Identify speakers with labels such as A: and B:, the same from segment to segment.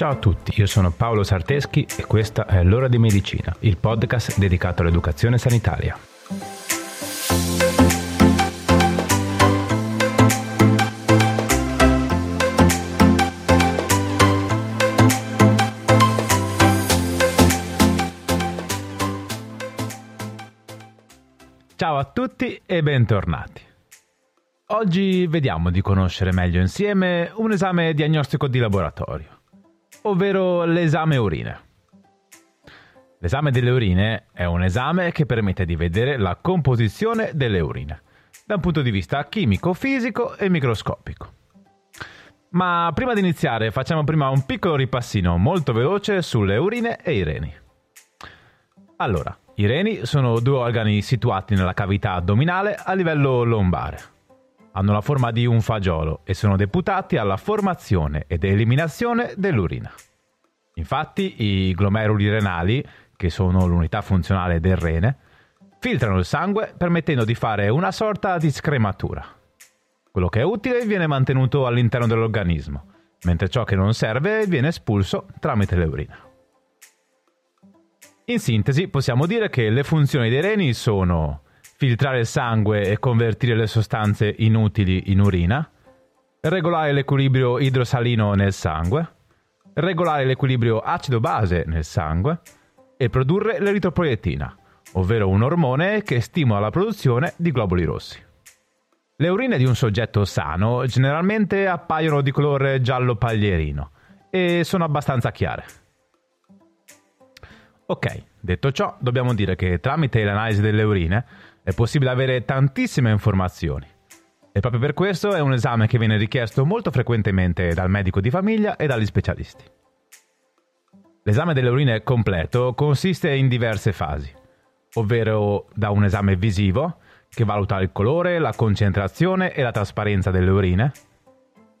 A: Ciao a tutti, io sono Paolo Sarteschi e questa è L'ora di medicina, il podcast dedicato all'educazione sanitaria. Ciao a tutti e bentornati. Oggi vediamo di conoscere meglio insieme un esame diagnostico di laboratorio, ovvero l'esame urine. L'esame delle urine è un esame che permette di vedere la composizione delle urine da un punto di vista chimico, fisico e microscopico. Ma prima di iniziare facciamo prima un piccolo ripassino molto veloce sulle urine e i reni. Allora, i reni sono due organi situati nella cavità addominale a livello lombare. Hanno la forma di un fagiolo e sono deputati alla formazione ed eliminazione dell'urina. Infatti i glomeruli renali, che sono l'unità funzionale del rene, filtrano il sangue permettendo di fare una sorta di scrematura. Quello che è utile viene mantenuto all'interno dell'organismo, mentre ciò che non serve viene espulso tramite le urine. In sintesi, possiamo dire che le funzioni dei reni sono filtrare il sangue e convertire le sostanze inutili in urina, regolare l'equilibrio idrosalino nel sangue, regolare l'equilibrio acido-base nel sangue e produrre l'eritroproiettina, ovvero un ormone che stimola la produzione di globuli rossi. Le urine di un soggetto sano generalmente appaiono di colore giallo paglierino e sono abbastanza chiare. Ok, detto ciò, dobbiamo dire che tramite l'analisi delle urine è possibile avere tantissime informazioni. E proprio per questo è un esame che viene richiesto molto frequentemente dal medico di famiglia e dagli specialisti. L'esame delle urine completo consiste in diverse fasi, ovvero da un esame visivo, che valuta il colore, la concentrazione e la trasparenza delle urine,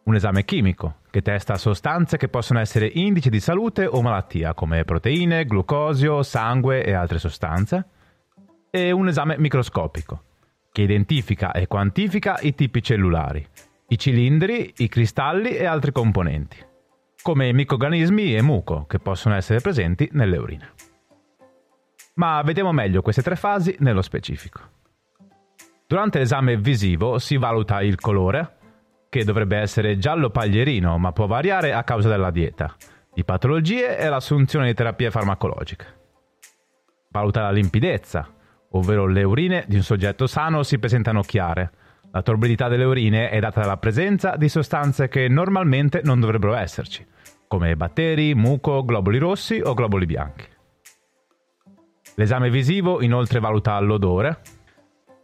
A: un esame chimico, che testa sostanze che possono essere indici di salute o malattia, come proteine, glucosio, sangue e altre sostanze. E un esame microscopico, che identifica e quantifica i tipi cellulari, i cilindri, i cristalli e altri componenti, come microrganismi e muco, che possono essere presenti nelle urine. Ma vediamo meglio queste tre fasi nello specifico. Durante l'esame visivo si valuta il colore, che dovrebbe essere giallo paglierino, ma può variare a causa della dieta, di patologie e l'assunzione di terapie farmacologiche. Valuta la limpidezza, ovvero le urine di un soggetto sano si presentano chiare. La torbidità delle urine è data dalla presenza di sostanze che normalmente non dovrebbero esserci, come batteri, muco, globuli rossi o globuli bianchi. L'esame visivo inoltre valuta l'odore.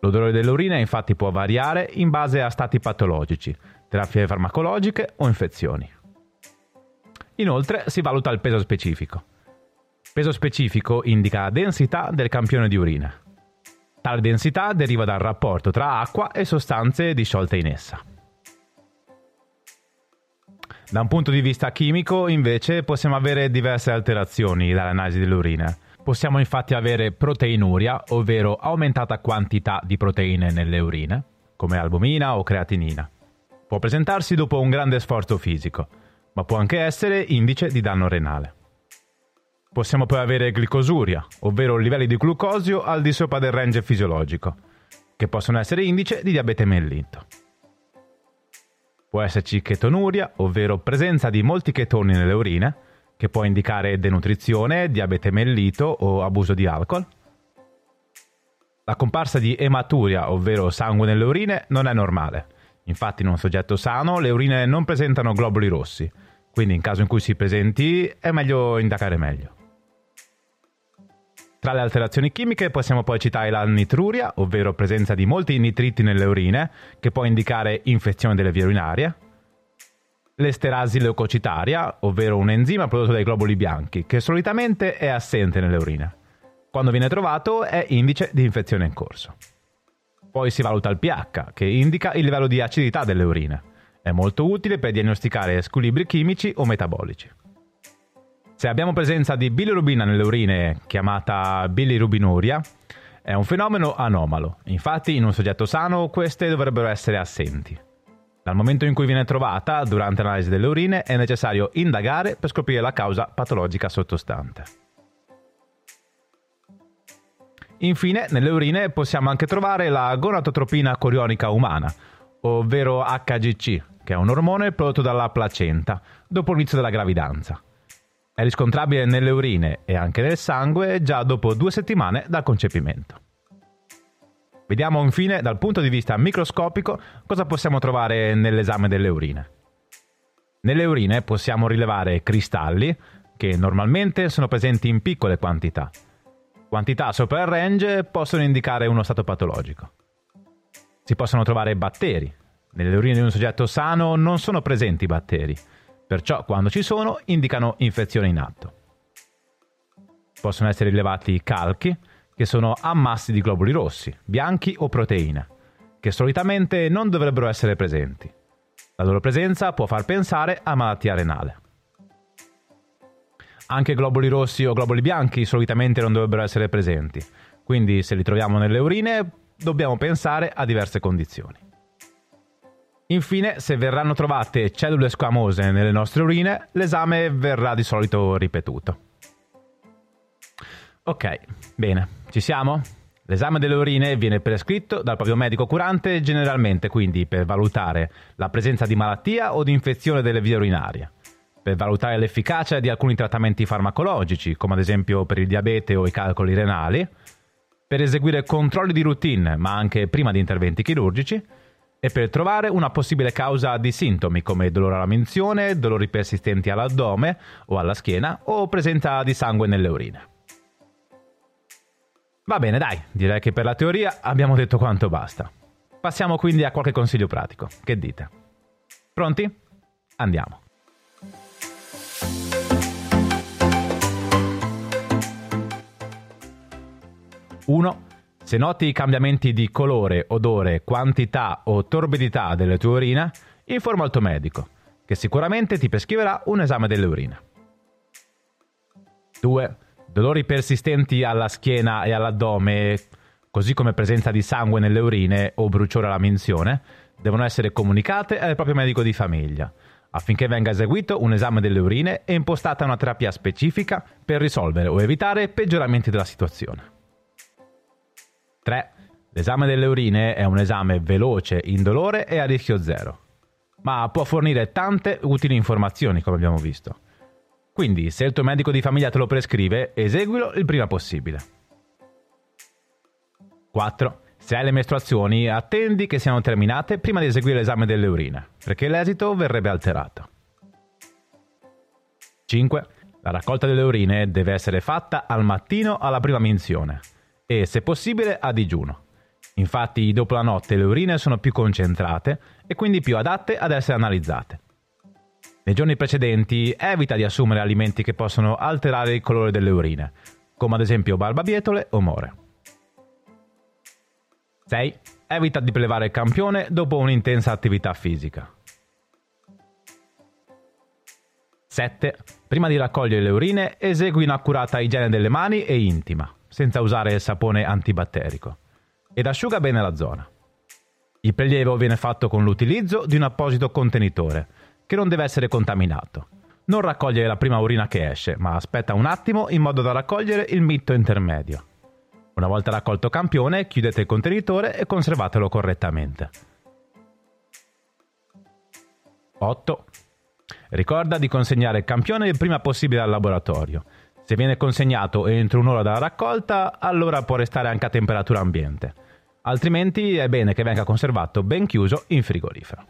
A: L'odore dell'urina infatti può variare in base a stati patologici, terapie farmacologiche o infezioni. Inoltre si valuta il peso specifico. Peso specifico indica la densità del campione di urina. Tale densità deriva dal rapporto tra acqua e sostanze disciolte in essa. Da un punto di vista chimico, invece, possiamo avere diverse alterazioni dall'analisi dell'urina. Possiamo infatti avere proteinuria, ovvero aumentata quantità di proteine nelle urine, come albumina o creatinina. Può presentarsi dopo un grande sforzo fisico, ma può anche essere indice di danno renale. Possiamo poi avere glicosuria, ovvero livelli di glucosio al di sopra del range fisiologico, che possono essere indice di diabete mellito. Può esserci chetonuria, ovvero presenza di molti chetoni nelle urine, che può indicare denutrizione, diabete mellito o abuso di alcol. La comparsa di ematuria, ovvero sangue nelle urine, non è normale Infatti in un soggetto sano le urine non presentano globuli rossi, quindi in caso in cui si presenti è meglio indagare meglio. Tra le alterazioni chimiche possiamo poi citare la nitruria, ovvero presenza di molti nitriti nelle urine, che può indicare infezione delle vie urinarie, l'esterasi leucocitaria, ovvero un enzima prodotto dai globuli bianchi, che solitamente è assente nelle urine. Quando viene trovato è indice di infezione in corso. Poi si valuta il pH, che indica il livello di acidità delle urine. È molto utile per diagnosticare squilibri chimici o metabolici. Se abbiamo presenza di bilirubina nelle urine, chiamata bilirubinuria, è un fenomeno anomalo. Infatti, in un soggetto sano queste dovrebbero essere assenti. Dal momento in cui viene trovata, durante l'analisi delle urine, è necessario indagare per scoprire la causa patologica sottostante. Infine, nelle urine possiamo anche trovare la gonadotropina corionica umana, ovvero HGC, che è un ormone prodotto dalla placenta dopo l'inizio della gravidanza. È riscontrabile nelle urine e anche nel sangue già dopo due settimane dal concepimento. Vediamo infine dal punto di vista microscopico cosa possiamo trovare nell'esame delle urine. Nelle urine possiamo rilevare cristalli che normalmente sono presenti in piccole quantità. Quantità sopra il range possono indicare uno stato patologico. Si possono trovare batteri. Nelle urine di un soggetto sano non sono presenti batteri, perciò quando ci sono indicano infezione in atto. Possono essere rilevati calchi, che sono ammassi di globuli rossi, bianchi o proteine, che solitamente non dovrebbero essere presenti. La loro presenza può far pensare a malattia renale. Anche globuli rossi o globuli bianchi solitamente non dovrebbero essere presenti, quindi se li troviamo nelle urine dobbiamo pensare a diverse condizioni. Infine, se verranno trovate cellule squamose nelle nostre urine, l'esame verrà di solito ripetuto. Ok, bene, ci siamo? L'esame delle urine viene prescritto dal proprio medico curante generalmente quindi per valutare la presenza di malattia o di infezione delle vie urinarie, per valutare l'efficacia di alcuni trattamenti farmacologici, come ad esempio per il diabete o i calcoli renali, per eseguire controlli di routine, ma anche prima di interventi chirurgici, e per trovare una possibile causa di sintomi come dolore alla menzione, dolori persistenti all'addome o alla schiena o presenza di sangue nelle urine. Va bene, dai, direi che per la teoria abbiamo detto quanto basta. Passiamo quindi a qualche consiglio pratico. Che dite? Pronti? Andiamo. Uno. Se noti cambiamenti di colore, odore, quantità o torbidità delle tue urine, informa il tuo medico, che sicuramente ti prescriverà un esame delle urine. 2 dolori persistenti alla schiena e all'addome, così come presenza di sangue nelle urine o bruciore alla minzione, devono essere comunicate al proprio medico di famiglia, affinché venga eseguito un esame delle urine e impostata una terapia specifica per risolvere o evitare peggioramenti della situazione. 3. L'esame delle urine è un esame veloce, indolore e a rischio zero, ma può fornire tante utili informazioni, come abbiamo visto. Quindi, se il tuo medico di famiglia te lo prescrive, eseguilo il prima possibile. 4. Se hai le mestruazioni, attendi che siano terminate prima di eseguire l'esame delle urine, perché l'esito verrebbe alterato. 5. La raccolta delle urine deve essere fatta al mattino alla prima minzione e, se possibile, a digiuno. Infatti, dopo la notte le urine sono più concentrate e quindi più adatte ad essere analizzate. Nei giorni precedenti evita di assumere alimenti che possono alterare il colore delle urine, come ad esempio barbabietole o more. 6. Evita di prelevare il campione dopo un'intensa attività fisica. 7. Prima di raccogliere le urine, esegui un'accurata igiene delle mani e intima, senza usare il sapone antibatterico, ed asciuga bene la zona. Il prelievo viene fatto con l'utilizzo di un apposito contenitore, che non deve essere contaminato. Non raccogliere la prima urina che esce, ma aspetta un attimo in modo da raccogliere il mitto intermedio. Una volta raccolto campione, chiudete il contenitore e conservatelo correttamente. 8. Ricorda di consegnare il campione il prima possibile al laboratorio. Se viene consegnato entro un'ora dalla raccolta, allora può restare anche a temperatura ambiente. Altrimenti è bene che venga conservato ben chiuso in frigorifero.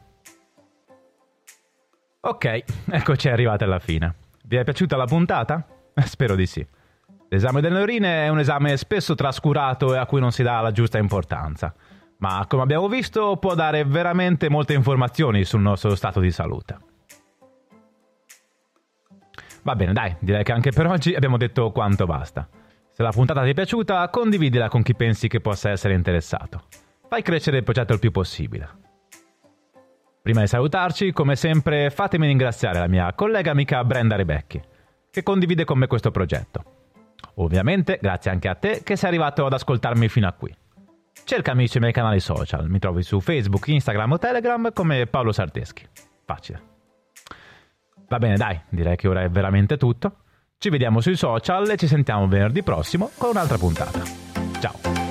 A: Ok, eccoci arrivati alla fine. Vi è piaciuta la puntata? Spero di sì. L'esame delle urine è un esame spesso trascurato e a cui non si dà la giusta importanza, ma come abbiamo visto può dare veramente molte informazioni sul nostro stato di salute. Va bene, dai, direi che anche per oggi abbiamo detto quanto basta. Se la puntata ti è piaciuta, condividila con chi pensi che possa essere interessato. Fai crescere il progetto il più possibile. Prima di salutarci, come sempre, fatemi ringraziare la mia collega amica Brenda Rebecchi, che condivide con me questo progetto. Ovviamente, grazie anche a te che sei arrivato ad ascoltarmi fino a qui. cercami sui miei canali social. Mi trovi su Facebook, Instagram o Telegram come Paolo Sarteschi. Facile. Va bene, dai, direi che ora è veramente tutto. Ci vediamo sui social e ci sentiamo venerdì prossimo con un'altra puntata. Ciao!